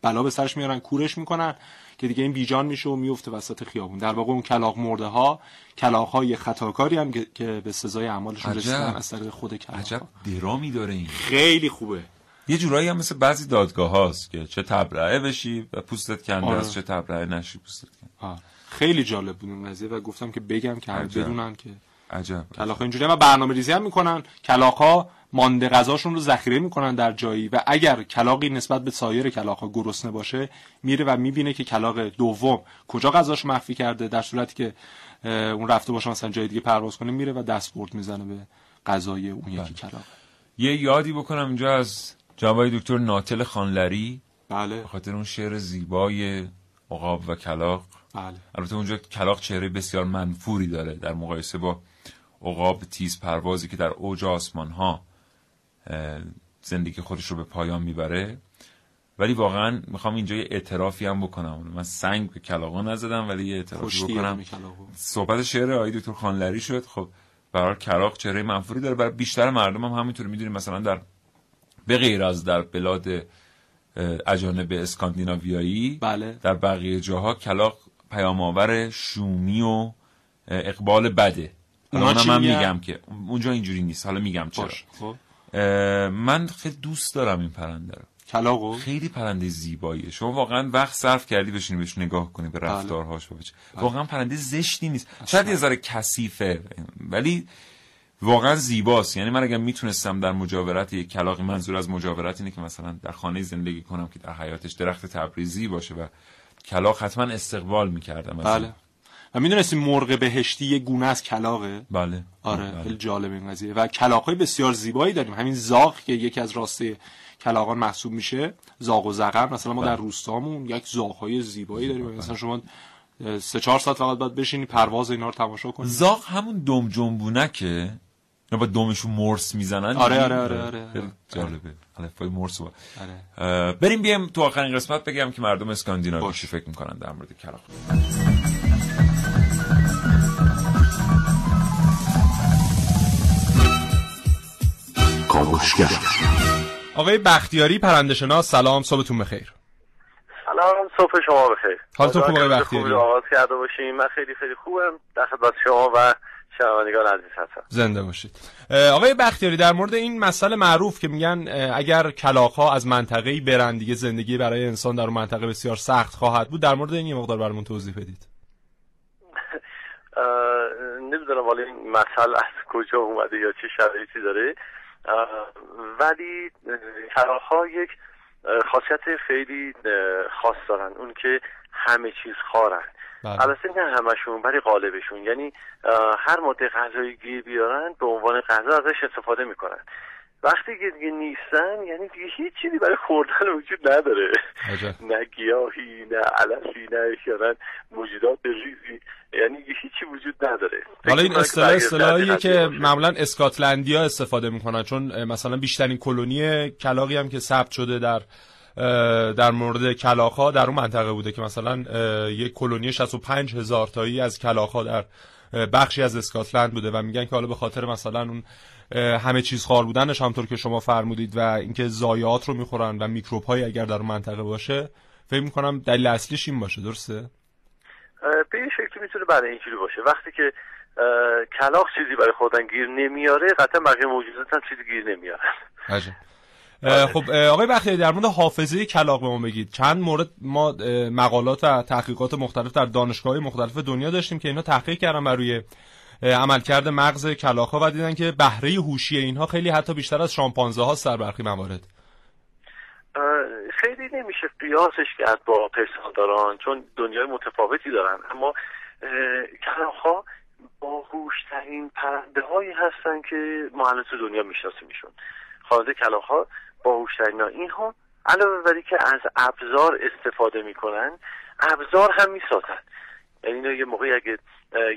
بلا به سرش میارن کورش می‌کنن که دیگه این بیجان میشه و میفته وسط خیابون. در واقع اون کلاق مرده ها کلاق های خطاکاری هم که به سزای اعمالشون رسیدن از طریق خود کلاق عجب درامی داره این. خیلی خوبه. یه جورایی هم مثل بعضی دادگاه هاست که چه تبرعه بشی و پوستت کنده آره. چه تبرعه نشی پوستت کنده. خیلی جالب بود این قضیه و گفتم که بگم که عجب. بدونن که عجب کلاخ اینجوری هم برنامه ریزی هم می‌کنن کلاخ مانده غذاشون رو ذخیره می‌کنن در جایی و اگر کلاقی نسبت به سایر کلاق ها گرسنه باشه میره و می‌بینه که کلاق دوم کجا غذاش مخفی کرده در صورتی که اون رفته باشه مثلا جای دیگه پرواز کنه میره و دستبرد می‌زنه به غذای اون یکی کلاق یه یادی بکنم اینجا از جناب دکتر ناتل خانلری؟ بله. خاطر اون شعر زیبای عقاب و کلاق. بله. البته اونجا کلاق چهره بسیار منفوری داره در مقایسه با عقاب تیز پروازی که در اوج آسمان ها زندگی خودش رو به پایان می‌بره. ولی واقعا می‌خوام اینجا یه اعترافی هم بکنم. من سنگ به کلاقا نزدم ولی یه اعترافی بکنم. صحبت شعر آقای دکتر خانلری شد. خب برای کلاق چهره منفوری داره. برای بیشتر مردم هم همینطور می‌دونیم. مثلا در به غیر از در بلاد اجانب اسکاندیناویایی بله. در بقیه جاها کلاق پیامآور شومی و اقبال بده. حالا من میگن؟ میگم که اونجا اینجوری نیست. حالا میگم چرا. خب. من خیلی دوست دارم این پرنده رو. کلاغو خیلی پرنده زیباییه. شما واقعا وقت صرف کردی بشینی بهش نگاه کنی به بله. رفتارهاش و بچه. واقعا پرنده زشتی نیست. شاید یه ذره کثیفه ولی واقعا زیباست. یعنی من اگر می‌تونستم در مجاورت یک کلاقی منظور از مجاورت اینه که مثلا در خانه زندگی کنم که در حیاتش درخت تبریزی باشه و کلاق حتما استقبال می‌کردم بله. و می‌دونستی مرغ بهشتی یه گونه از کلاقه بله. آره بله. خیلی جالب این قضیه. و کلاقای بسیار زیبایی داریم. همین زاغ که یکی از راسته کلاقان محسوب میشه زاغ و زغر مثلا ما بله. در روستامون یک زاغهای زیبایی داریم. مثلا شما سه چهار ساعت فقط باید بشینی پرواز اینا رو تماشا کنی. زاغ همون دم جنبونکه با دمشون مرس می‌زنن. آره، آره، آره، آره. خیلی جالبه. الفبای مرس رو آره. بریم بیام تو آخرین قسمت بگم که مردم اسکاندیناوی چی فکر می‌کنن در مورد کاوشگر. آقای بختیاری پرنده شناس سلام صبحتون بخیر. سلام صبح شما بخیر. حالتون خوب آقای بختیاری؟ آغاز کرده باشیم. من خیلی خیلی خوبم. در خدمت شما و شنوندگان عزیز هستم زنده باشید. آقای بختیاری در مورد این مسئله معروف که میگن اگر کلاغ‌ها از منطقه‌ای برن دیگه زندگی برای انسان در اون منطقه بسیار سخت خواهد بود. در مورد این یه مقدار برامون توضیح بدید. نمی‌دونم والا این مسئله از کجا اومده یا چه شرایطی داره. ولی کلاغ ها یک خاصیت خیلی خاص دارن. اون که همه چیز خارن. البته نه همشون ولی غالبشون یعنی هر ماده غذایی گیر بیارن به عنوان غذا ازش استفاده می‌کنن. وقتی که دیگه نیستن یعنی دیگه هیچ چیزی برای خوردن وجود نداره. نه گیاهی نه علفی نه احیانا موجودات ریزی. یعنی هیچی وجود نداره. حالا این اصطلاح اصطلاحیه که. معمولا اسکاتلندیا استفاده می‌کنن چون مثلا بیشترین کلونی کلاقی هم که ثبت شده در در مورد کلاقها در اون منطقه بوده که مثلا یک کلونی 65 هزار تایی از کلاقها در بخشی از اسکاتلند بوده و میگن که حالا به خاطر مثلا اون همه چیز خار بودنش همطور که شما فرمودید و اینکه ضایعات رو می‌خورن و میکروب هایی اگر در اون منطقه باشه فکر می‌کنم دلیل اصلیش این باشه درسته؟ به این شکلی می‌تونه برای اینجوری باشه. وقتی که اه، کلاغ چیزی برای خوردن گیر نمیاره قطعا بقیه موجودات هم چیزی گیر نمیارن. خب اه، آقای بختیاری در مورد حافظه کلاغ به ما بگید. چند مورد ما مقالات و تحقیقات مختلف در دانشگاه مختلف دنیا داشتیم که اینا تحقیق کردن بر روی عملکرد مغز کلاغ ها و دیدن که بهره هوشی اینها خیلی حتی بیشتر از شامپانزه ها در برخی موارد. خیلی نمیشه قیاسش کرد با پستانداران چون دنیای متفاوتی دارن. اما کلاغ ها باهوشترین پرنده هایی هستن که ما تو دنیا میشناسیمشون. خانواده کلاغ ها باهوشترین اینها علاوه بر که از ابزار استفاده می‌کنن ابزار هم می‌سازن. یعنی اینا یه موقعی اگه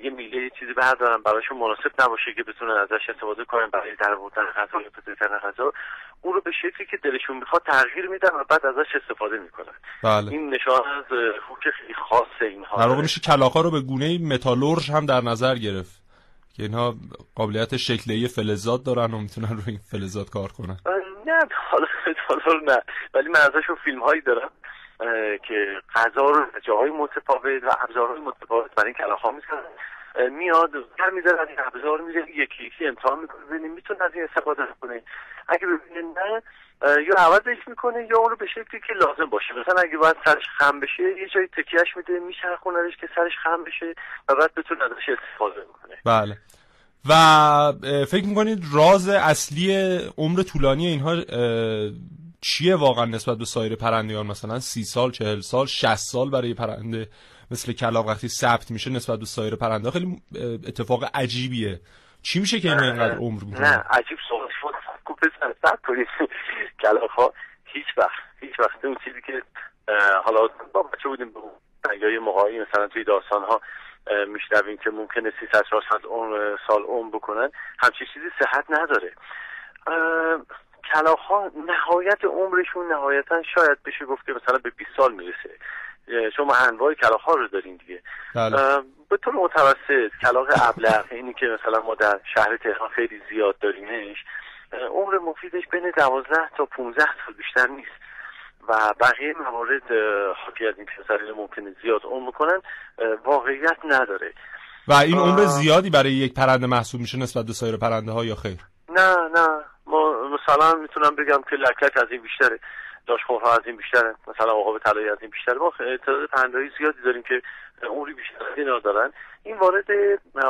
یه میله یه چیزی بردارن براشون مناسب نباشه که بتونن ازش استفاده کنن برای در بردن غذا یا کردن غذا اون رو به شکلی که دلشون می‌خواد تغییر میدن و بعد ازش استفاده می‌کنن. بله. این نشان از هوش خیلی خاص اینها. در واقع میشه کلاغ ها رو به گونه متالورژ هم در نظر گرفت که اینها قابلیت شکلی فلزات دارن و می‌تونن روی این فلزات کار کنن. نه حالا حالا نه. ولی من ازشون فیلم هایی دارم که غذا رو جاهای متفاوت و ابزارهای متفاوت برای این کلاغ ها می‌زنن میاد در می‌ذاره این ابزار می‌ذاره یکی یکی امتحان می‌کنه می‌تونه از این استفاده کنه. اگه ببینه نه یا عوضش می‌کنه یا اون رو به شکلی که لازم باشه. مثلا اگه باید سرش خم بشه یه جای تکیهش میده میچرخونهش که سرش خم بشه و بعد بتونه ازش استفاده کنه. بله. و فکر می‌کنید راز اصلی عمر طولانی اینها چیه واقعا نسبت به سایر پرندگان؟ مثلا سی سال چهل سال شست سال برای پرنده مثل کلاغ وقتی ثبت میشه نسبت به سایر پرنده خیلی اتفاق عجیبیه. چی میشه که اینها اینقدر عمر نه می‌کنن عجیب سوال شد. کو بزن سب کنید کلاغ ها هیچ وقت هیچ وقت. اون چیزی که حالا با بچه بودیم به یه موقعی مثلا توی داستان ها میشنویم که ممکنه 300 400 عمر سال عمر بکنن. همچین چیزی صحت نداره. ها نهایت عمرشون نهایتا شاید بشه گفت که مثلا به 20 سال می‌رسه. شما انواع کلاغ ها رو دارین دیگه. بله. به طور متوسط کلاغ ابلق اینی که مثلا ما در شهر تهران خیلی زیاد داریمش عمر مفیدش بین 12 تا 15 سال بیشتر نیست. و بقیه موارد حاکی از این پسرین ممکنه زیاد عمر کنن اه، واقعیت نداره. و این عمر. زیادی برای یک پرنده محسوب میشه نسبت به سایر پرنده ها یا خیر؟ نه نه. ما مثلا می‌تونم بگم که لکلک از این بیشتره. داشخورها از این بیشتره. مثلا عقاب طلایی از این بیشتره. ما تعداد پرنده‌های زیادی داریم که عمری بیشتر از اینا دارن. این وارد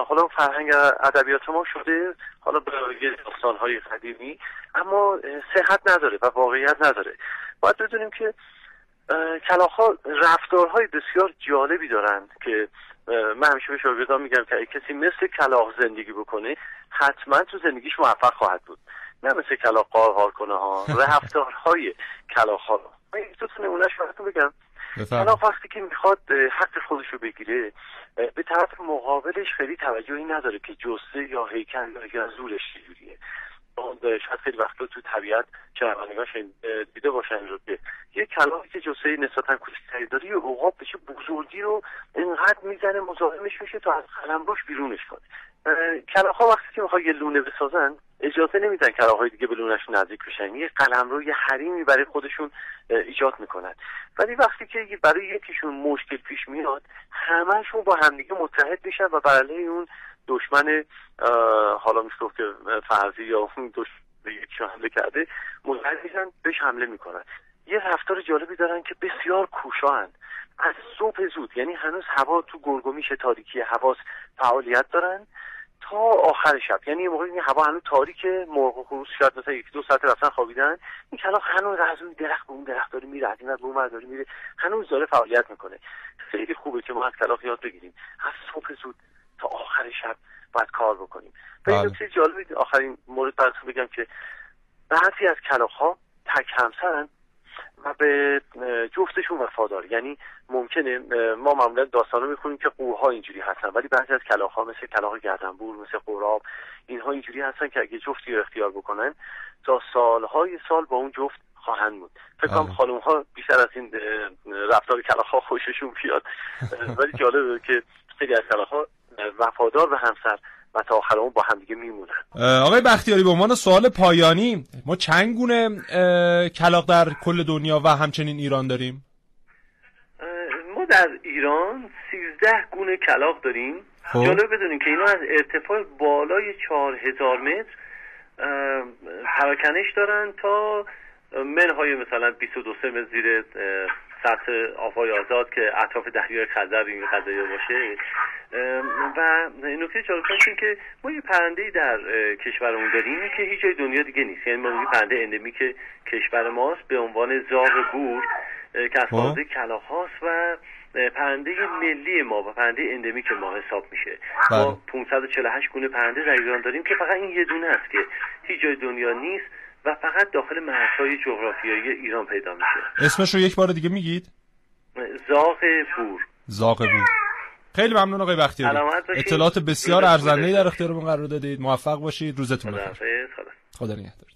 حالا فرهنگ ادبیات ما شده حالا به داستان‌های قدیمی اما صحت نداره و واقعیت نداره. باید بدونیم که اه، کلاغ‌ها رفتارهای بسیار جالبی دارن که من همیشه به شاگردان میگم که کسی مثل کلاغ زندگی بکنه حتما تو زندگیش موفق خواهد بود. نه مثل کلاغ قارقار کنه ها رفتارهای کلاغ ها من دو تا نمونهش بگم. کلاغ وقتی که می‌خواد حق خودش رو بگیره به طرف مقابلش خیلی توجهی نداره که جسه یا هیکل یا زورش چجوریه. شاید خیلی وقتا تو طبیعت شنوندگان دیده باشن رو که یه کلاقی که جسه نسبتا کوچکتری داره یه عقاب بشه بزرگی رو انقدر می‌زنه مزاحمش میشه تا از قلمروش بیرونش کنه. کلاق ها وقتی که می‌خواد یه لونه بسازن اجازه نمیدن کلاق های دیگه به لونش نزدیک بشن. یه قلم رو یه حریمی برای خودشون ایجاد می‌کنن. ولی وقتی که برای یکیشون مشکل پیش میاد همهشون با همدیگه متحد میشن و بر علیه اون دشمن حالا میشه که فرضی یا اون دشمن یکی حمله کرده متحد میشن بهش حمله می‌کنن. یه رفتار جالبی دارن که بسیار کوشاهن از صبح زود یعنی هنوز هوا تو گرگومیش تاریکی حواس فعالیت دارن. تا آخر شب. یعنی یه موقع این هوا هنوز تاریکه مرغ و خروس شاید مثلا یک دو ساعت رفتن خوابیدن. این کلاغ هنوز از اون درخت به اون درخت داره میره از این به اون داره میره. هنوز داره فعالیت می‌کنه. خیلی خوبه که ما از کلاغ یاد بگیریم. از صبح زود تا آخر شب باید کار بکنیم. و این بله. نکته جالبی آخرین مورد براتون بگم که بعضی از کلاغ ها تک همسرن. و به جفتشون وفادار. یعنی ممکنه ما معمولا داستانو می‌خونیم که قورها اینجوری هستن ولی بعضی از کلاغ ها مثل کلاغ گردنبور مثل قراب اینها اینجوری هستن که اگه جفتی رو اختیار بکنن تا سالهای سال با اون جفت خواهند بود. فکر کنم بله. خانم ها بیشتر از این رفتار کلاغ ها خوششون بیاد. ولی جالبه که خیلی از کلاغ ها وفادار به همسر و تا آخر با همدیگه میمونن. اه، آقای بختیاری به عنوان سوال پایانی ما چند گونه اه، کلاغ در کل دنیا و همچنین ایران داریم؟ ما در ایران 13 گونه کلاغ داریم. خب. جالب بدونیم که اینا از ارتفاع بالای 4000 متر پراکنش دارن تا منهای مثلا 22 متر زیر سطح آبهای آزاد که اطراف دریای خزر این قضایی باشه و نکته جالب این که ما یه پرنده در کشورمون داریم که هیچ جای دنیا دیگه نیست یعنی ما یه پرنده اندمیک کشور ماست به عنوان زاغ بور که از خب. خانواده کلاغ هاست و پرنده ملی ما و پرنده اندمیک ما حساب میشه بله. ما 548 گونه پرنده در ایران داریم که فقط این یه دونه است که هیچ جای دنیا نیست و فقط داخل مرزهای جغرافیایی ایران پیدا میشه. اسمش رو یک بار دیگه میگید؟ زاغ بور. زاغ بود خیلی ممنون آقای باشید. اطلاعات بسیار ارزنده. در اختیارمون قرار دادید. موفق باشید. روزتون بخیر. خدا نگهدار.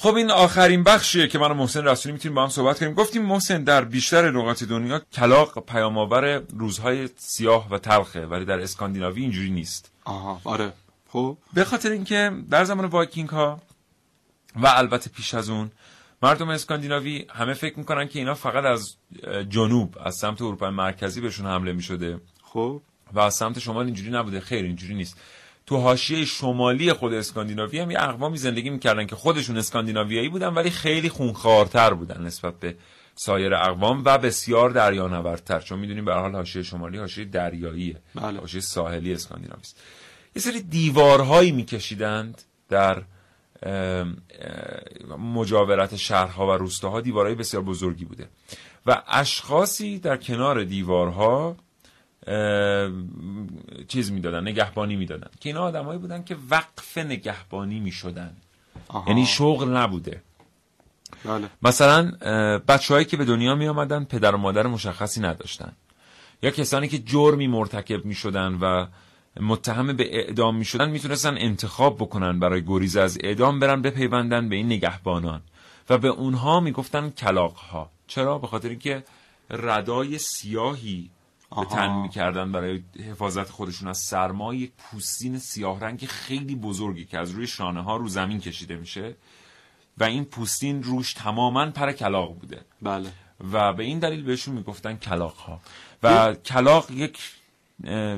خب این آخرین بخشیه که من و محسن رسولی می‌تونیم با هم صحبت کنیم. گفتیم محسن در بیشتر نقاط دنیا کلاغ پیام‌آور روزهای سیاه و تلخه ولی در اسکاندیناوی اینجوری نیست. آها آره. خب. به خاطر اینکه در زمان وایکینگ ها و البته پیش از اون مردم اسکاندیناوی همه فکر می‌کنن که اینا فقط از جنوب از سمت اروپای مرکزی بهشون حمله می‌شده. خب. و از سمت شمال اینجوری نبوده. خیر اینجوری نیست. تو حاشیه شمالی خود اسکاندیناوی هم یه اقوامی زندگی می‌کردن که خودشون اسکاندیناویایی بودن ولی خیلی خونخوارتر بودن نسبت به سایر اقوام و بسیار دریانوردتر چون می‌دونیم به حال حاشیه شمالی حاشیه دریاییه بله. حاشیه ساحلی اسکاندیناوی است. یه سری دیوارهایی میکشیدند در مجاورت شهرها و روستاها. دیوارهای بسیار بزرگی بوده. و اشخاصی در کنار دیوارها چیز می‌دادن نگهبانی می‌دادن. که اینا آدمایی بودن که وقف نگهبانی می‌شدن. یعنی شغل نبوده. بله. مثلا بچههایی که به دنیا می آمدن پدر و مادر مشخصی نداشتن. یا کسانی که جرمی مرتکب می شدن و متهم به اعدام می شدن می تونستن انتخاب بکنن برای گریز از اعدام برن بپیوندن به این نگهبانان. و به اونها می گفتن کلاق ها چرا؟ به خاطر اینکه ردای سیاهی به تن می‌کردن برای حفاظت خودشون از سرما یک پوستین سیاه رنگ خیلی بزرگی که از روی شانه ها رو زمین کشیده میشه و این پوستین روش تماما پر کلاق بوده. بله. و به این دلیل بهشون می‌گفتن کلاق ها و کلاق یک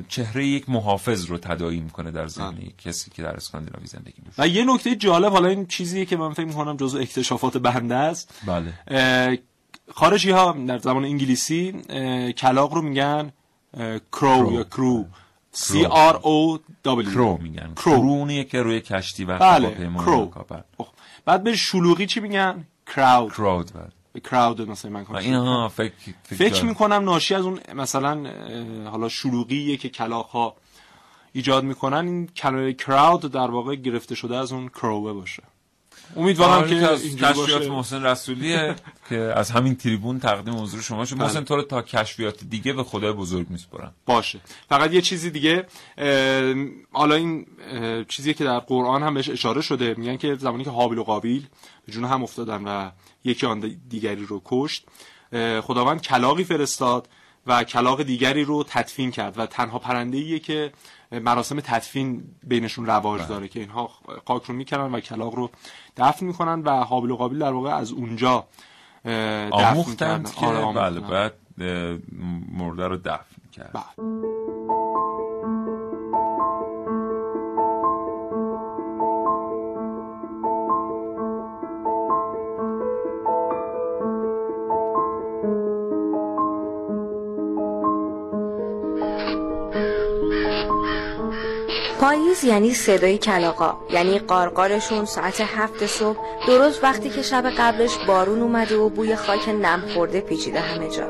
چهره یک محافظ رو تداعی می‌کنه در ذهن کسی که در اسکاندیناوی زندگی می‌کنه. و یه نکته جالب حالا این چیزیه که من فکر می‌کنم جزو اکتشافات بنده است. بله. خارجی ها در زمان انگلیسی کلاق رو میگن کرو یا کرو C R O W. کرو میگن. کرونیه که روی کشتی و بله کرو بعد به شلوغی چی میگن؟ کراود کراود به کراود مثلا من اینا فکر فکر می‌کنم ناشی از اون مثلا حالا شلوغیه که کلاق ها ایجاد می‌کنن این کلمه کراود در واقع گرفته شده از اون کروه باشه. امیدوارم که از کشفیات محسن رسولیه که از همین تریبون تقدیم حضور شما شد محسن تو رو تا کشفیات دیگه به خدای بزرگ میسپرم باشه. فقط یه چیزی دیگه حالا این چیزی که در قرآن هم بهش اشاره شده. میگن که زمانی که حابیل و قابیل به جون هم افتادن و یکی آن دیگری رو کشت خداوند کلاقی فرستاد و کلاق دیگری رو تدفین کرد و تنها پرنده ایه که مراسم تدفین بینشون رواج داره که اینها خاک رو می‌کنن و کلاق رو دفن می‌کنن و حابل و قابل در واقع از اونجا دفن که آره بله بعد مرده رو دفن کرد بله. پاییز یعنی صدای کلاقا یعنی قارقارشون ساعت هفت صبح درست وقتی که شب قبلش بارون اومده و بوی خاک نم خورده پیچیده همه جا.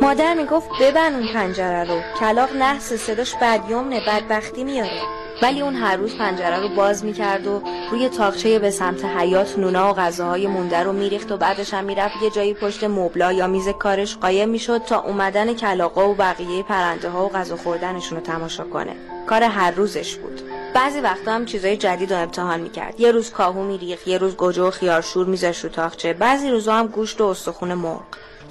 مادر می‌گفت ببن اون پنجره رو. کلاق نحس صداش بدیومنه بدبختی میاره. ولی اون هر روز پنجره رو باز می‌کرد و روی تاقچه به سمت حیات نونا و غذاهای مونده رو میریخت و بعدش هم می‌رفت یه جایی پشت مبلا یا میز کارش قایم می‌شد تا اومدن کلاقا و بقیه پرنده ها و غذا خوردنشون رو تماشا کنه. کار هر روزش بود. بعضی وقتا هم چیزای جدید رو امتحان می‌کرد. یه روز کاهو میریخت یه روز گوجه و خیارشور میذاشت رو تاقچه. بعضی روزا هم گوشت و استخون مرغ.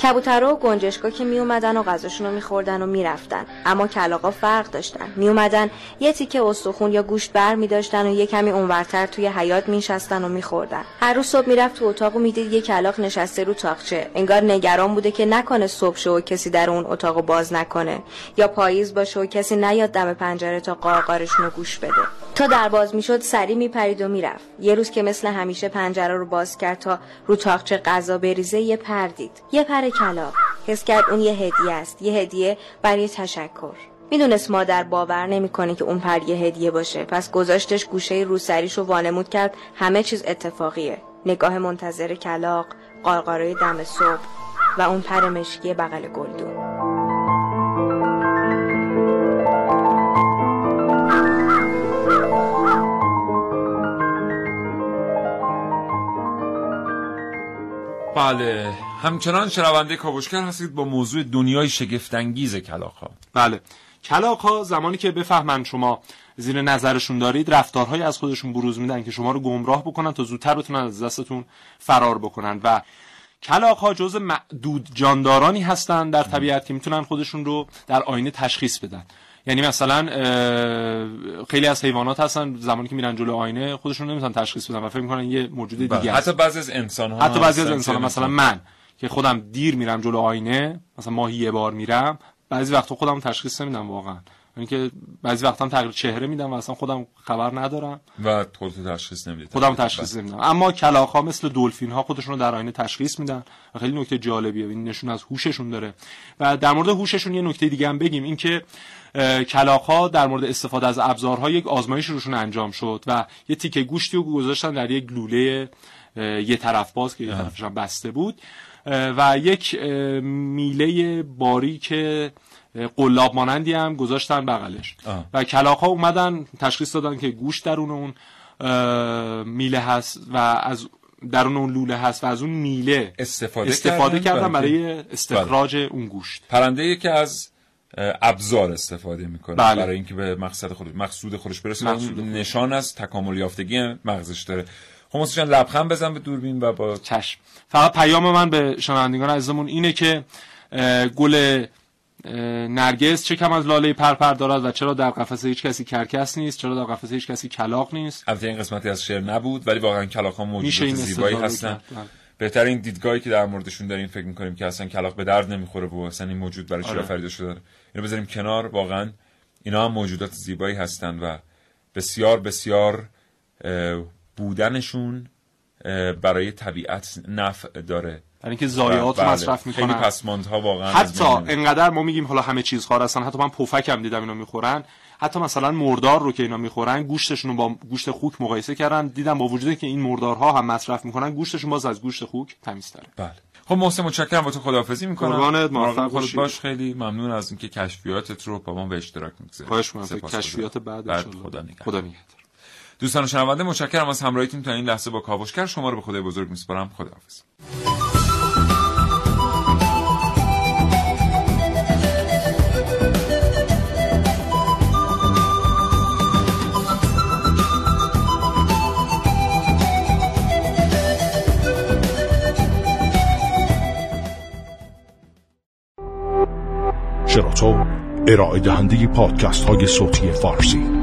کبوترها و گنجشکا که می اومدن و غذاشون رو میخوردن و می‌رفتن. اما کلاقا فرق داشتن. می اومدن یه تیکه استخون یا گوشت بر می داشتن و یه کمی اونورتر توی حیات میشستن و میخوردن. هر روز صبح می‌رفت تو اتاق و می‌دید یه کلاق نشسته رو تاقچه. انگار نگران بوده که نکنه صبح شو و کسی در اون اتاق باز نکنه. یا پاییز باشه و کسی نیاد دم پنجره تا قارقارشون رو گوش بده. تا در باز می‌شد سری میپرید و می‌رفت. یه روز که مثل همیشه پنجره رو باز کرد تا رو تاقچه غذا بریزه یه پردید یه پر کلاق حس کرد اون یه هدیه است. یه هدیه برای تشکر. می‌دونست مادر باور نمی‌کنه که اون پر یه هدیه باشه. پس گذاشتش گوشه روسریش و وانمود کرد. همه چیز اتفاقیه. نگاه منتظر کلاق قارقارای دم صبح و اون پر مشکی بغل گلدون. بله. همچنان شنونده کاوشگر هستید با موضوع دنیای شگفتانگیز کلاق ها بله. کلاق ها زمانی که بفهمن شما زیر نظرشون دارید رفتارهایی از خودشون بروز میدن که شما رو گمراه بکنن تا زودتر بتونن از دستتون فرار بکنن. و کلاق ها جز معدود جاندارانی هستند در طبیعت که می‌تونن خودشون رو در آینه تشخیص بدن. یعنی مثلا خیلی از حیوانات هستن زمانی که میرن جلو آینه خودشون نمی‌تونن تشخیص بدن و فکر می‌کنن یه موجود دیگه بله. حتی بعضی از انسان ها حتی بعضی از انسان ها مثلا من. که خودم دیر میرم جلو آینه مثلا ماهی یه بار میرم بعضی وقتا خودم تشخیص نمیدم واقعا. اینکه بعضی وقتا هم تغییر چهره میدم و اصلا خودم خبر ندارم. و خودت تشخیص نمی‌دید خودم تشخیص نمیدم. اما کلاغ ها مثل دلفین ها خودشون رو در آینه تشخیص میدن. و خیلی نکته جالبیه. این نشون از هوششون داره. و در مورد هوششون یه نکته دیگه هم بگیم. اینکه کلاغ ها در مورد استفاده از ابزارها یک آزمایش روشون انجام شد و یه تیکه گوشتی رو گذاشتن در یک لوله یه طرف باز که یه طرفش بسته بود. و یک میله باریک قلاب مانندی هم گذاشتن بغلش. آه. و کلاق ها اومدن تشخیص دادن که گوش درون اون میله هست و از درون اون لوله هست و از اون میله استفاده, استفاده کردن؟ برای استخراج بله. اون گوشت. پرنده که از ابزار استفاده می‌کنه بله. برای اینکه به مقصد خود مقصود خودش برسه. مقصود نشان از تکامل یافتگی مغزش داره. خب لبخند بزن به دوربین و با چشم. فقط پیام من به شنوندگان عزیزمون اینه که گل نرگس چه کم از لاله پرپر دارد و چرا در قفس هیچ کسی کرکس نیست؟ چرا در قفس هیچ کسی کلاق نیست؟ البته این قسمتی از شعر نبود ولی واقعا کلاق ها موجودات زیبایی هستن. بله. بهترین دیدگاهی که در موردشون داریم فکر می‌کنیم که اصلا کلاق به درد نمی‌خوره و اصلا این موجود برای چی آره. شده اینو بذاریم کنار. واقعا اینا هم موجودات زیبایی هستن و بسیار بسیار بودنشون برای طبیعت نفع داره. برای اینکه ضایعات بله. مصرف می‌کنن. خیلی پسماندها واقعا حتی انقدر ما میگیم حالا همه چیز خار هستن. حتی من پفک هم دیدم اینا می‌خورن. حتی مثلا مردار رو که اینا می‌خورن گوشتشون رو با گوشت خوک مقایسه کردن. دیدم با وجودی که این مردارها هم مصرف می‌کنن گوشتشون باز از گوشت خوک تمیزتره بله. خب محسن متشکرم. با تو خداحافظی می‌کنم. قربانت موفق خودت باش. خیلی ممنون از اینکه کشفیاتت رو با ما به اشتراک می‌گذاری. خواهش می‌کنم. کشفیات بعد, بعد خدا نگهدار. خدا نگهدار. دوستان شنونده متشکرم از همراهیتون تا این لحظه با کاوشگر شما رو به خدای بزرگ میسپارم. خداحافظ. شراطو ارائه دهنده پادکست های صوتی فارسی.